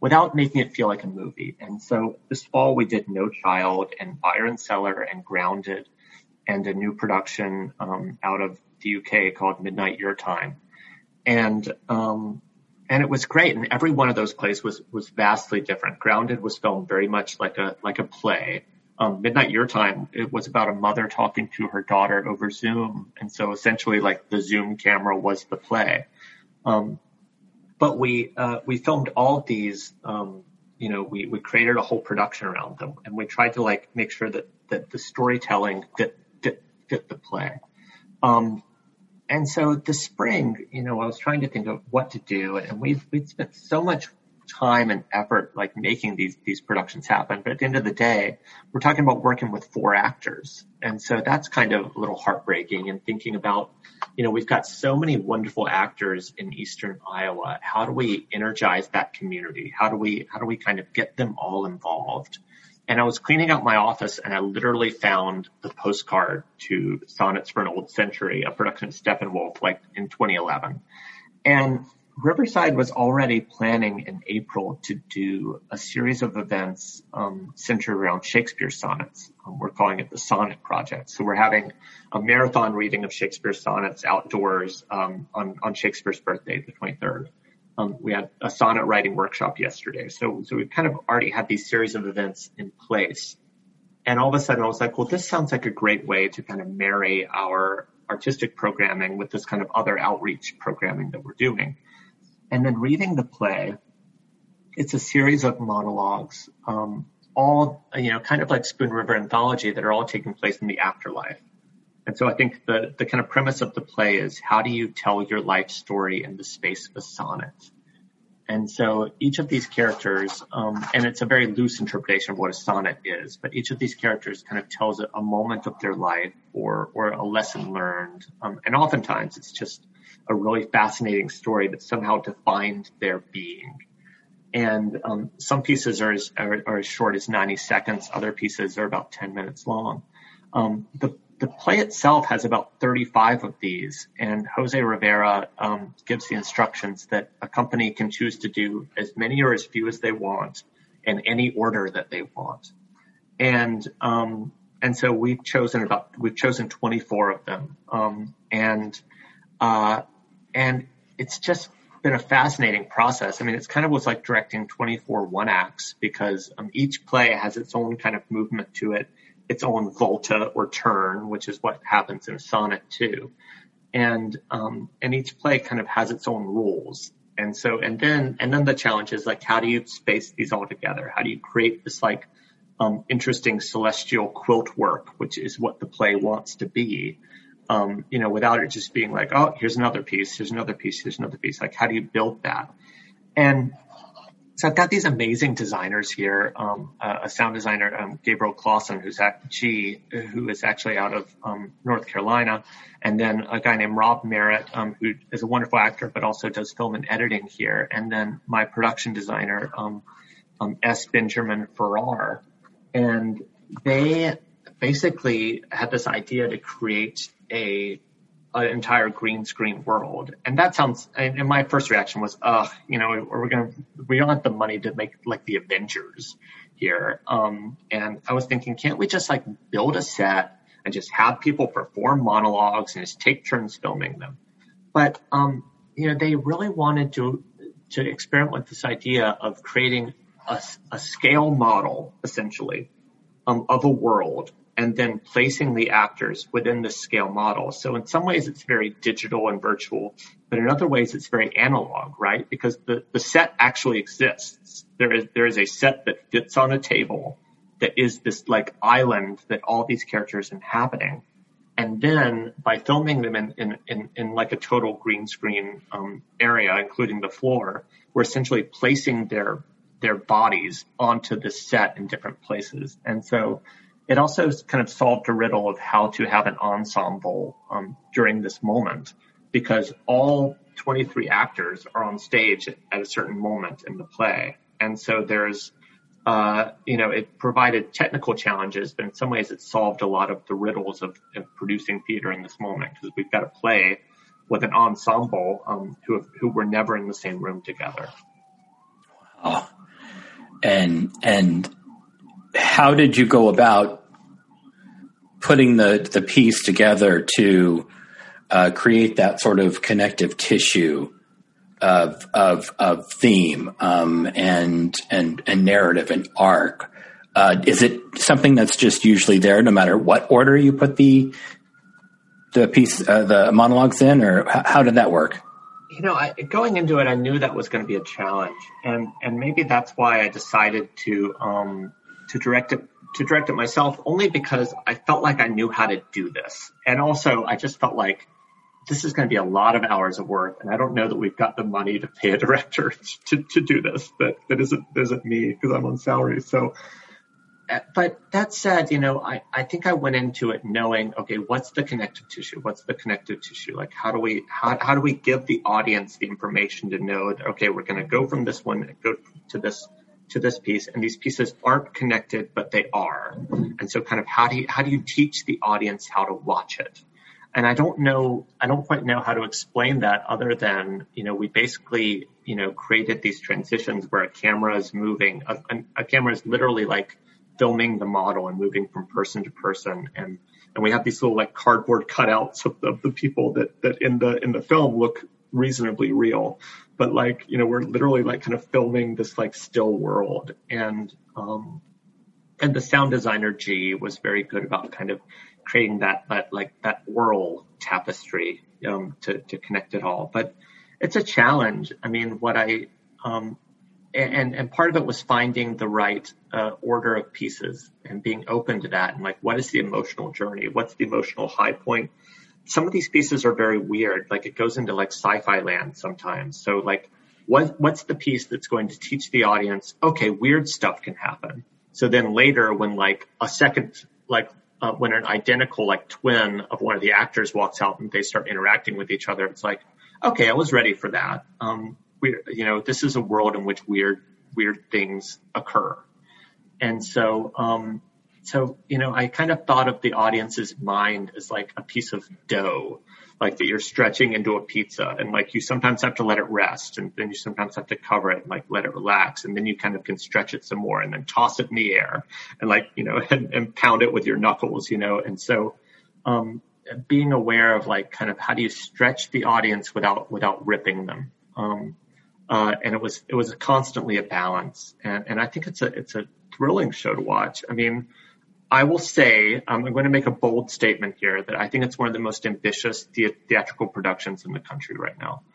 without making it feel like a movie? And so this fall we did No Child and Buyer and Cellar and Grounded, and a new production um, out of the UK called Midnight Your Time, and um, and it was great. And every one of those plays was was vastly different. Grounded was filmed very much like a like a play um, Midnight Your Time, it was about a mother talking to her daughter over Zoom. And so essentially like the Zoom camera was the play. Um, but we, uh, we filmed all of these, um, you know, we, we created a whole production around them and we tried to like make sure that, that the storytelling fit, fit, fit the play. Um, and so the spring, you know, I was trying to think of what to do, and we've we've spent so much time and effort like making these these productions happen. But at the end of the day, we're talking about working with four actors, and so that's kind of a little heartbreaking. And thinking about, you know, we've got so many wonderful actors in Eastern Iowa. How do we energize that community? How do we how do we kind of get them all involved? And I was cleaning out my office and I literally found the postcard to Sonnets for an Old Century, a production of Steppenwolf, like in 2011. And Riverside was already planning in April to do a series of events um, centered around Shakespeare sonnets. Um, we're calling it the Sonnet Project. So we're having a marathon reading of Shakespeare sonnets outdoors um, on, on Shakespeare's birthday, the 23rd. Um, we had a sonnet writing workshop yesterday. So, so we kind of already had these series of events in place. And all of a sudden I was like, well, this sounds like a great way to kind of marry our artistic programming with this kind of other outreach programming that we're doing. And then reading the play, it's a series of monologues, um, all, you know, kind of like Spoon River Anthology that are all taking place in the afterlife. And so I think the, the kind of premise of the play is how do you tell your life story in the space of a sonnet? And so each of these characters, um, and it's a very loose interpretation of what a sonnet is, but each of these characters kind of tells a, a moment of their life or, or a lesson learned. Um, and oftentimes it's just a really fascinating story that somehow defined their being. And um, some pieces are as, are, are as, short as 90 seconds. Other pieces are about 10 minutes long. Um, the, the play itself has about 35 of these, and Jose Rivera um, gives the instructions that a company can choose to do as many or as few as they want in any order that they want. And um, and so we've chosen about we've chosen 24 of them, um, and uh, and it's just been a fascinating process. I mean, it's kind of was like directing 24 one acts because um, each play has its own kind of movement to it, its own volta or turn, which is what happens in a sonnet too. And, um, and each play kind of has its own rules. And so, and then, and then the challenge is like, how do you space these all together? How do you create this like, um, interesting celestial quilt work, which is what the play wants to be um, you know, without it just being like, oh, here's another piece, here's another piece, here's another piece. Like, how do you build that? And so I've got these amazing designers here, um, a sound designer, um, Gabriel Clausen, who's at G, who is actually out of um, North Carolina, and then a guy named Rob Merritt, um, who is a wonderful actor, but also does film and editing here, and then my production designer, um, um, S. Benjamin Farrar, and they basically had this idea to create a an entire green screen world. And that sounds, and my first reaction was, ugh, you know, we're to, we don't have the money to make like the Avengers here. Um, and I was thinking, can't we just like build a set and just have people perform monologues and just take turns filming them? But, um, you know, they really wanted to, to experiment with this idea of creating a, a scale model essentially, um, of a world and then placing the actors within the scale model. So in some ways it's very digital and virtual, but in other ways it's very analog, right? Because the, the set actually exists. There is, there is a set that fits on a table that is this like island that all these characters inhabiting. And then by filming them in, in, in, in like a total green screen um, area, including the floor, we're essentially placing their their bodies onto the set in different places. And so it also kind of solved a riddle of how to have an ensemble um, during this moment because all 23 actors are on stage at a certain moment in the play. And so there's, uh, you know, it provided technical challenges, but in some ways it solved a lot of the riddles of, of producing theater in this moment because we've got to play with an ensemble um, who, who were never in the same room together. Oh, and, and how did you go about putting the the piece together to uh, create that sort of connective tissue of of of theme um, and and and narrative and arc? Uh, is it something that's just usually there, no matter what order you put the the piece, uh, the monologues in, or h- how did that work? You know, I, going into it, I knew that was going to be a challenge, and and maybe that's why I decided to um, to direct it to direct it myself only because I felt like I knew how to do this. And also I just felt like this is going to be a lot of hours of work, and I don't know that we've got the money to pay a director to, to do this. But that isn't isn't me because I'm on salary. So, uh, but that said, you know, I, I think I went into it knowing, okay, what's the connective tissue? What's the connective tissue? Like, how do we how how do we give the audience the information to know that okay, we're going to go from this one go to this to this piece and these pieces aren't connected but they are and so kind of how do you how do you teach the audience how to watch it and I don't know, I don't quite know how to explain that other than, you know, we basically, you know, created these transitions where a camera is moving, a, a camera is literally like filming the model and moving from person to person. And, and we have these little like cardboard cutouts of of the people that, that in the, in the film look reasonably real. But like, you know, we're literally like kind of filming this like still world. And, um, and the sound designer G was very good about kind of creating that, that like that aural tapestry um, to to connect it all. But it's a challenge. I mean, what I um, and and part of it was finding the right uh, order of pieces and being open to that and like what is the emotional journey? What's the emotional high point? Some of these pieces are very weird. Like it goes into like sci-fi land sometimes. So like what what's the piece that's going to teach the audience? Okay, weird stuff can happen. So then later, when like a second like uh, when an identical like twin of one of the actors walks out and they start interacting with each other, it's like, okay, I was ready for that. Um, we, you know, this is a world in which weird, weird things occur. And so, um, so, you know, I kind of thought of the audience's mind as like a piece of dough like that you're stretching into a pizza and like you sometimes have to let it rest and then you sometimes have to cover it and like let it relax and then you kind of can stretch it some more and then toss it in the air and like you know and, and pound it with your knuckles you know? And so um being aware of like kind of how do you stretch the audience without without ripping them um uh and it was it was constantly a balance and and I think it's a it's a thrilling show to watch. I mean I will say, um, I'm going to make a bold statement here that I think it's one of the most ambitious the- theatrical productions in the country right now.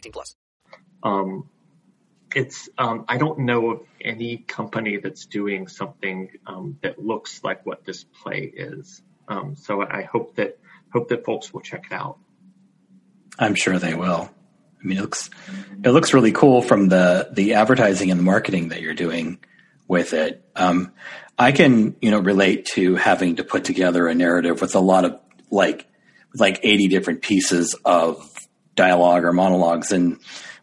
18 plus. Um, it's um, I don't know of any company that's doing something um, that looks like what this play is. Um, so I hope that hope that folks will check it out. I'm sure they will. I mean, it looks it looks really cool from the the advertising and the marketing that you're doing with it. Um, I can you know relate to having to put together a narrative with a lot of like like 80 different pieces of dialogue or monologues and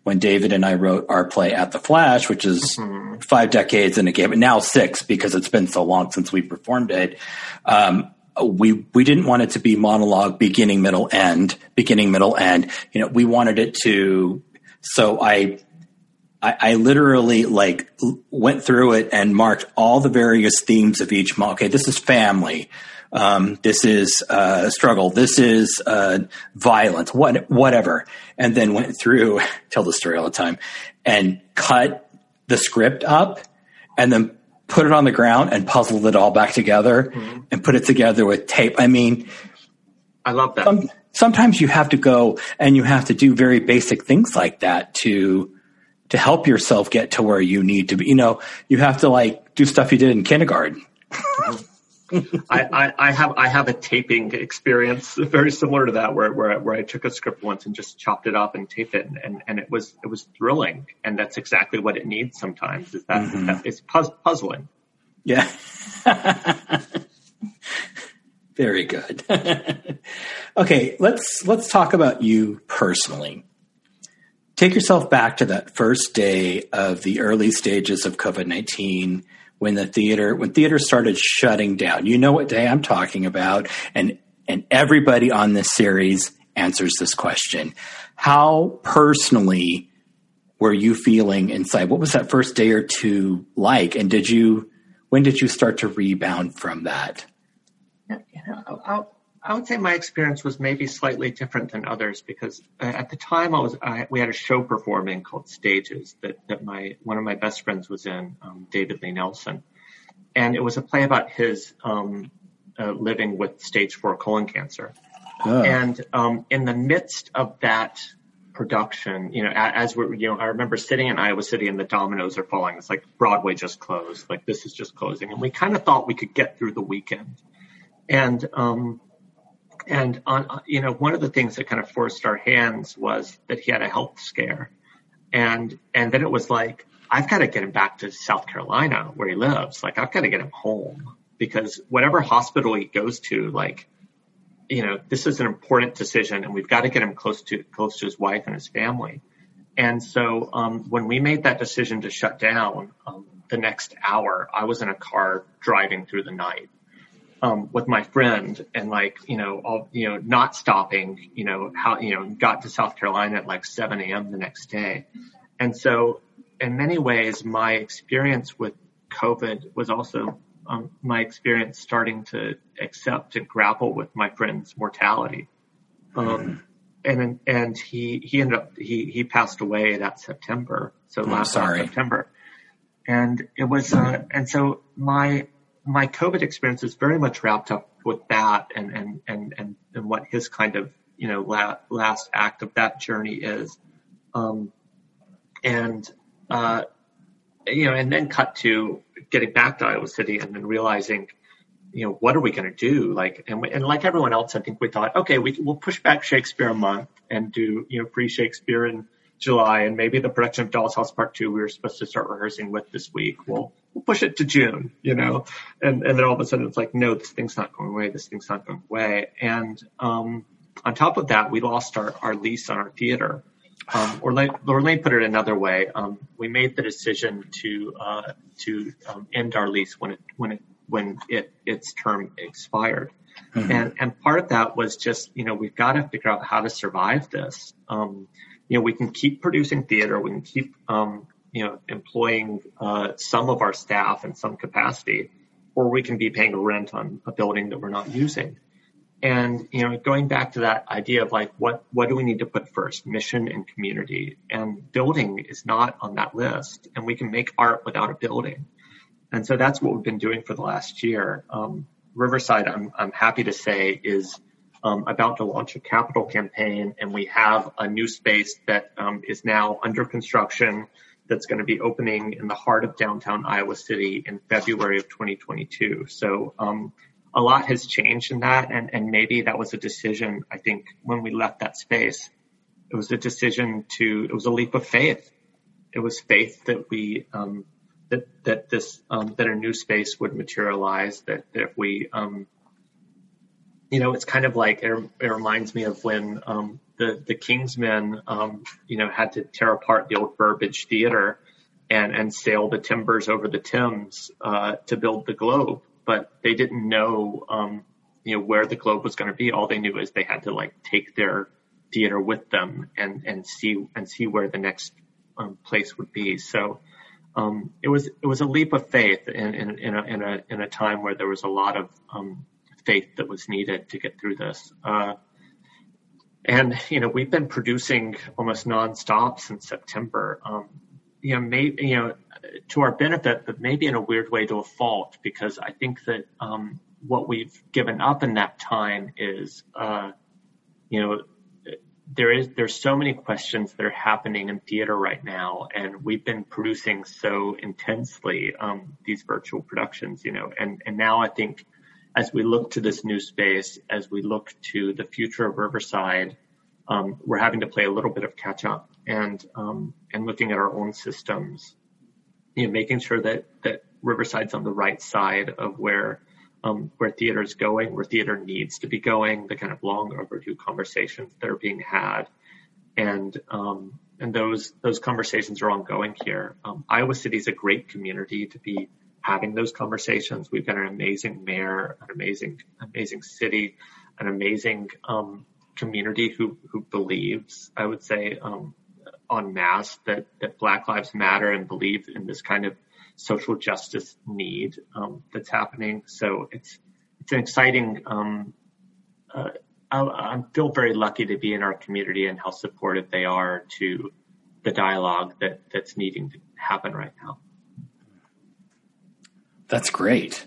when David and I wrote our play at the Flash, which is mm-hmm. five decades in a game, but now six because it's been so long since we performed it. Um, we we didn't want it to be monologue beginning middle end beginning middle end you know we wanted it to so i i, I literally like went through it and marked all the various themes of each okay this is family um, this is uh, struggle this is uh, violence what whatever and then went through tell the story all the time and cut the script up and then put it on the ground and puzzled it all back together mm-hmm. and put it together with tape. I mean, I love that. Some, sometimes you have to go and you have to do very basic things like that to to help yourself get to where you need to be. You know, you have to like do stuff you did in kindergarten. I, I, I, have I have a taping experience very similar to that where, where where I took a script once and just chopped it up and taped it and, and, and it was it was thrilling and that's exactly what it needs sometimes is that, mm-hmm. that it's puz- puzzling. Yeah. very good. okay, let's let's talk about you personally. Take yourself back to that first day of the early stages of COVID nineteen when the theater when theater started shutting down. You know what day I'm talking about, and and everybody on this series answers this question. How personally were you feeling inside? What was that first day or two like? And did you when did you start to rebound from that? I'll, I would say my experience was maybe slightly different than others because uh, at the time I was I, we had a show performing called Stages that that my one of my best friends was in, um, David Lee Nelson, and it was a play about his um, uh, living with stage four colon cancer. Oh. And um, in the midst of that production, you know, as we're, you know, I remember sitting in Iowa City and the dominoes are falling. It's like Broadway just closed, like this is just closing, and we kind of thought we could get through the weekend. And um, and on, you know, one of the things that kind of forced our hands was that he had a health scare, and and then it was like I've got to get him back to South Carolina where he lives. Like I've got to get him home because whatever hospital he goes to, like you know, this is an important decision and we've got to get him close to, close to his wife and his family. And so, um, when we made that decision to shut down, um, the next hour, I was in a car driving through the night, um, with my friend and like, you know, all, you know, not stopping, you know, how, you know, got to South Carolina at like 7 a.m. the next day. And so in many ways, my experience with COVID was also um, my experience starting to accept and grapple with my friend's mortality. Um, mm. and and he he ended up he he passed away that September. So oh, last September. And it was uh, and so my my COVID experience is very much wrapped up with that and and and and, and what his kind of you know la- last act of that journey is. Um, and uh, you know, and then cut to getting back to Iowa City and then realizing, you know, what are we going to do? Like, and, and like everyone else, I think we thought, okay, we, we'll push back Shakespeare a month and do, you know, free Shakespeare in July and maybe the production of Doll's House Part Two we were supposed to start rehearsing with this week. We'll, we'll push it to June, you know, and, and then all of a sudden it's like, no, this thing's not going away. This thing's not going away. And, um, on top of that, we lost our, our lease on our theater. Um, or, let, or put it another way. Um, we made the decision to uh, to um, end our lease when it when it when it its term expired, mm-hmm. and and part of that was just you know we've got to figure out how to survive this. Um, you know we can keep producing theater, we can keep um, you know employing uh, some of our staff in some capacity, or we can be paying rent on a building that we're not using. And, you know, going back to that idea of like, what, what do we need to put first? Mission and community. And building is not on that list. And we can make art without a building. And so that's what we've been doing for the last year. Um, Riverside, I'm, I'm happy to say, is um, about to launch a capital campaign, and we have a new space that um, is now under construction that's going to be opening in the heart of downtown Iowa City in February of 2022. So um, a lot has changed in that. And, and maybe that was a decision, I think, when we left that space. It was a decision to, it was a leap of faith. It was faith that we, um, that, that this, um, that a new space would materialize, that, that if we, um, you know, it's kind of like, it, it reminds me of when, um, the, the Kingsmen, um, you know, had to tear apart the old Burbage Theater and, and sail the timbers over the Thames, uh, to build the Globe but they didn't know, um, you know, where the globe was going to be. All they knew is they had to like take their theater with them and, and see, and see where the next um, place would be. So, um, it was, it was a leap of faith in, in, in, a, in a, in a time where there was a lot of, um, faith that was needed to get through this. Uh, and, you know, we've been producing almost nonstop since September. Um, you know, maybe, you know, to our benefit, but maybe in a weird way to a fault, because I think that um, what we've given up in that time is, uh, you know, there is there's so many questions that are happening in theater right now, and we've been producing so intensely um, these virtual productions, you know, and and now I think as we look to this new space, as we look to the future of Riverside, um, we're having to play a little bit of catch up and um, and looking at our own systems you know, making sure that that Riverside's on the right side of where um, where theater is going, where theater needs to be going, the kind of long overdue conversations that are being had, and um, and those those conversations are ongoing here. Um, Iowa City is a great community to be having those conversations. We've got an amazing mayor, an amazing amazing city, an amazing um, community who who believes, I would say, um, en masse that, that Black Lives Matter and believe in this kind of social justice need um, that's happening. So it's it's an exciting um, uh, I, I feel very lucky to be in our community and how supportive they are to the dialogue that that's needing to happen right now. That's great.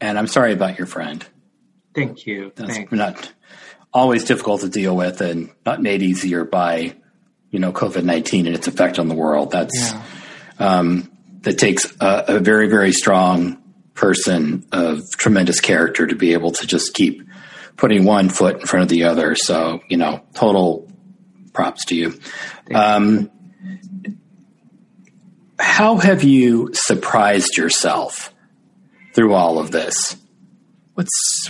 And I'm sorry about your friend. Thank you. That's Thanks. not always difficult to deal with and not made easier by, you know, COVID-19 and its effect on the world. That's, Yeah. um, that takes a, a very, very strong person of tremendous character to be able to just keep putting one foot in front of the other. So, you know, total props to you. Um, how have you surprised yourself through all of this? What's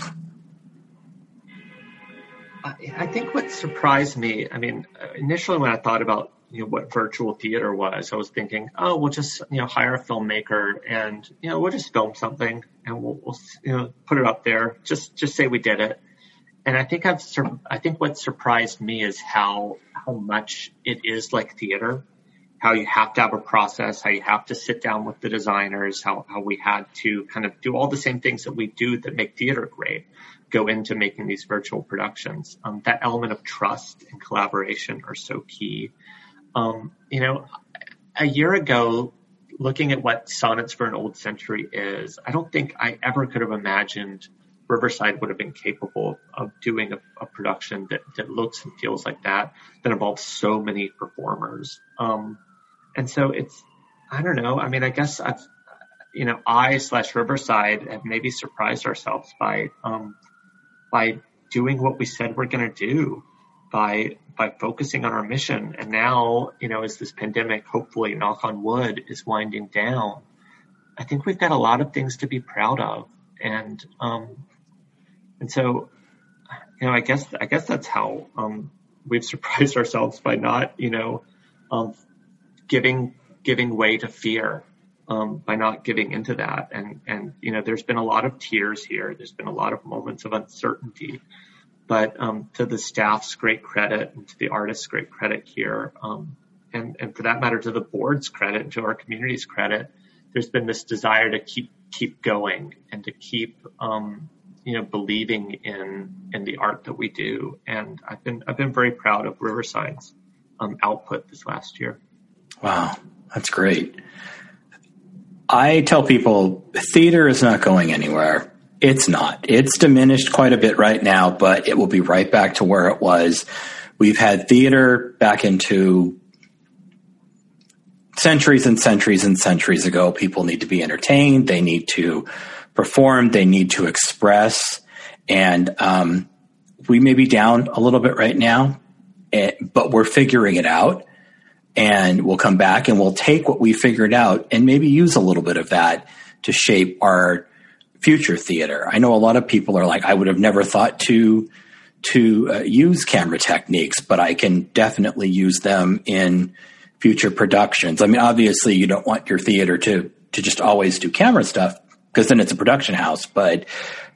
I I think what surprised me, I mean, uh, initially when I thought about you know what virtual theater was, I was thinking, oh, we'll just you know hire a filmmaker and you know we'll just film something and we'll, we'll you know put it up there. Just just say we did it. And I think I've sur- I think what surprised me is how how much it is like theater. How you have to have a process, how you have to sit down with the designers, how, how we had to kind of do all the same things that we do that make theater great go into making these virtual productions. Um, that element of trust and collaboration are so key. Um, you know, a year ago, looking at what Sonnets for an Old Century is, I don't think I ever could have imagined Riverside would have been capable of doing a, a production that, that looks and feels like that, that involves so many performers. Um, and so it's, I don't know. I mean, I guess I've, you know, I slash Riverside have maybe surprised ourselves by, um, by doing what we said we're going to do by by focusing on our mission and now you know as this pandemic hopefully knock on wood is winding down i think we've got a lot of things to be proud of and um and so you know i guess i guess that's how um we've surprised ourselves by not you know um giving giving way to fear um, by not giving into that. And, and, you know, there's been a lot of tears here. There's been a lot of moments of uncertainty, but, um, to the staff's great credit and to the artist's great credit here. Um, and, and for that matter, to the board's credit and to our community's credit, there's been this desire to keep, keep going and to keep, um, you know, believing in, in the art that we do. And I've been, I've been very proud of Riverside's, um, output this last year. Wow, that's great. I tell people theater is not going anywhere. It's not. It's diminished quite a bit right now, but it will be right back to where it was. We've had theater back into centuries and centuries and centuries ago. People need to be entertained. They need to perform. They need to express. And um, we may be down a little bit right now, eh, but we're figuring it out and we'll come back and we'll take what we figured out and maybe use a little bit of that to shape our future theater. I know a lot of people are like, I would have never thought to to uh, use camera techniques, but I can definitely use them in future productions. I mean, obviously, you don't want your theater to to just always do camera stuff because then it's a production house. But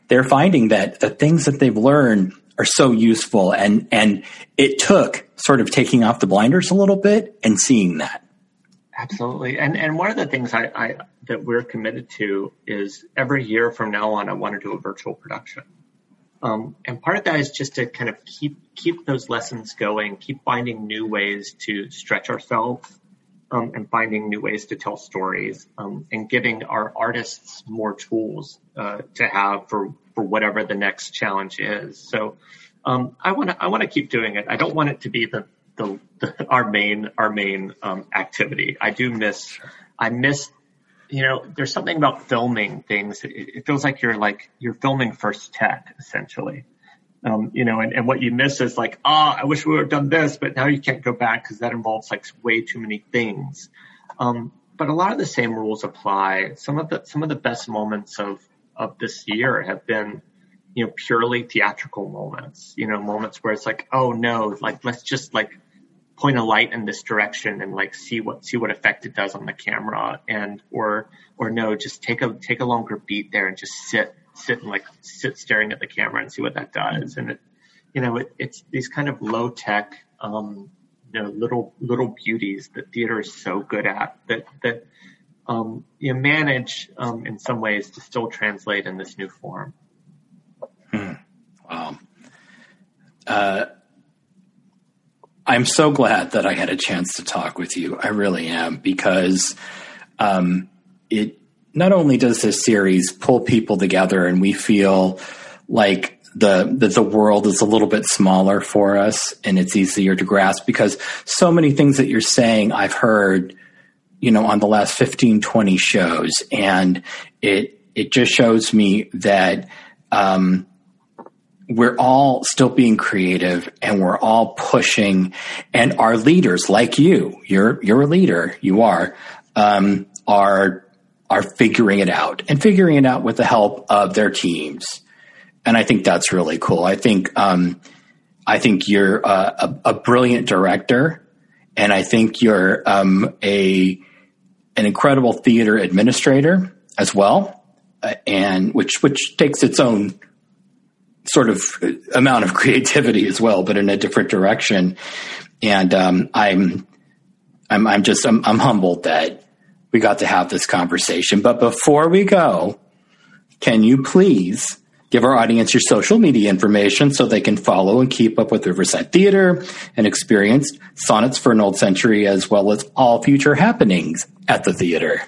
they're finding that the things that they've learned are so useful, and and it took sort of taking off the blinders a little bit and seeing that. Absolutely, and and one of the things I, I that we're committed to is every year from now on, I want to do a virtual production. Um, and part of that is just to kind of keep keep those lessons going, keep finding new ways to stretch ourselves, um, and finding new ways to tell stories, um, and giving our artists more tools uh, to have for for whatever the next challenge is. So um, I want to I want to keep doing it. I don't want it to be the the, the our main our main um, activity. I do miss I miss you know, there's something about filming things. It, it feels like you're like, you're filming first tech essentially. Um, you know, and, and what you miss is like, ah, oh, I wish we would have done this, but now you can't go back because that involves like way too many things. Um, but a lot of the same rules apply. Some of the, some of the best moments of, of this year have been, you know, purely theatrical moments, you know, moments where it's like, oh no, like, let's just like point a light in this direction and like see what see what effect it does on the camera and or or no just take a take a longer beat there and just sit sit and like sit staring at the camera and see what that does. And it you know it, it's these kind of low tech um you know little little beauties that theater is so good at that that um you manage um in some ways to still translate in this new form hmm. wow uh, I'm so glad that I had a chance to talk with you. I really am because um, it not only does this series pull people together and we feel like the, the the world is a little bit smaller for us and it's easier to grasp because so many things that you're saying I've heard you know on the last 15 20 shows. And it it just shows me that um, we're all still being creative and we're all pushing. And our leaders like you you're you're a leader you are um, are are figuring it out and figuring it out with the help of their teams. And i think that's really cool. I think um, i think you're a, a, a, brilliant director. And i think you're um, a an incredible theater administrator as well uh, and which which takes its own sort of amount of creativity as well, but in a different direction. And um, I'm, I'm, I'm just, I'm, I'm humbled that we got to have this conversation. But before we go, can you please give our audience your social media information so they can follow and keep up with Riverside Theater and experience Sonnets for an Old Century as well as all future happenings at the theater?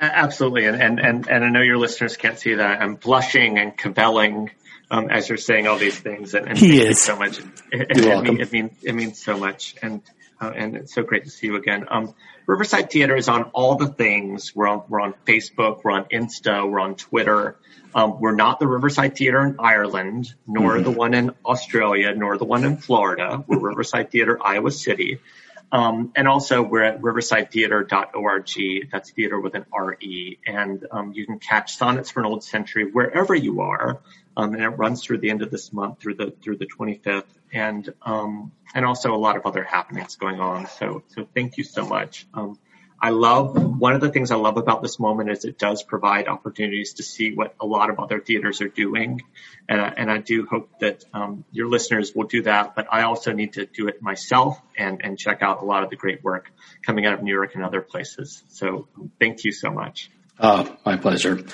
Absolutely, and and and, and I know your listeners can't see that I'm blushing and kvelling um, as you're saying all these things. And, and he is so much. It, You're it, welcome. It, means it means so much, and uh, and it's so great to see you again. Um, Riverside Theater is on all the things. We're on we're on Facebook, we're on Insta, we're on Twitter. Um, we're not the Riverside Theater in Ireland, nor mm-hmm. the one in Australia, nor the one in Florida. We're Riverside Theater, Iowa City. Um, and also we're at riversidetheatre.org. That's theater with an R-E. And um, you can catch Sonnets for an Old Century wherever you are. Um, and it runs through the end of this month through the through the 25th, and um, and also a lot of other happenings going on. So so thank you so much. I love one of the things I love about this moment is it does provide opportunities to see what a lot of other theaters are doing, and I, and I do hope that um, your listeners will do that. But I also need to do it myself and and check out a lot of the great work coming out of New York and other places. So thank you so much. Oh, my pleasure.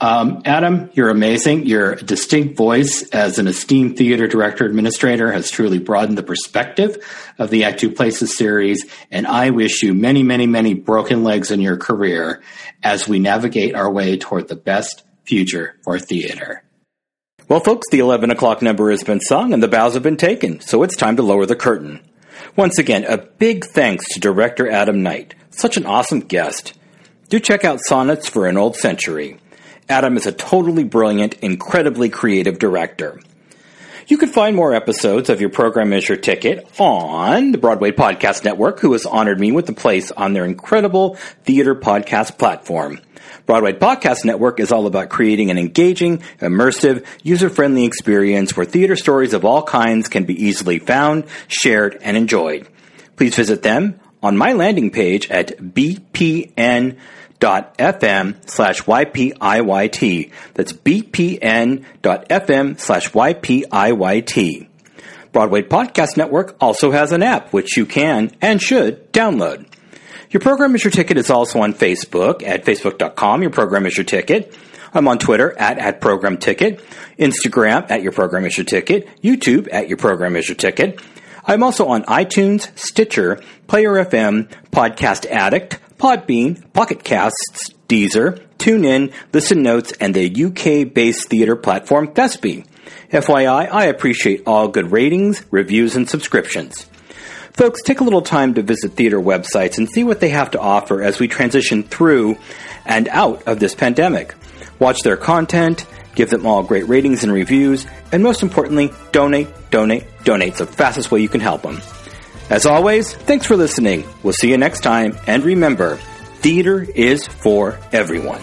Um, Adam, you're amazing. Your distinct voice as an esteemed theater director administrator has truly broadened the perspective of the Act Two Places series, and I wish you many, many, many broken legs in your career as we navigate our way toward the best future for theater. Well, folks, the 11 o'clock number has been sung and the bows have been taken, so it's time to lower the curtain. Once again, a big thanks to director Adam Knight. Such an awesome guest. Do check out Sonnets for an Old Century. Adam is a totally brilliant, incredibly creative director. You can find more episodes of Your Program Is Your Ticket on the Broadway Podcast Network, who has honored me with a place on their incredible theater podcast platform. Broadway Podcast Network is all about creating an engaging, immersive, user-friendly experience where theater stories of all kinds can be easily found, shared, and enjoyed. Please visit them on my landing page at bpn.com bpn.fm slash YPIYT. That's bpn.fm slash YPIYT. Broadway Podcast Network also has an app which you can and should download. Your Program is Your Ticket is also on Facebook at facebook.com. Your Program is Your Ticket. I'm on Twitter at, at Program Ticket, Instagram at Your Program is Your Ticket, YouTube at Your Program is Your Ticket. I'm also on iTunes, Stitcher, Player FM, Podcast Addict, Podbean, Pocket Casts, Deezer, TuneIn, Listen Notes, and the UK-based theater platform Thespie. FYI, I appreciate all good ratings, reviews, and subscriptions. Folks, take a little time to visit theater websites and see what they have to offer as we transition through and out of this pandemic. Watch their content, give them all great ratings and reviews, and most importantly, donate, donate, donate. It's the fastest way you can help them. As always, thanks for listening. We'll see you next time, and remember, theater is for everyone.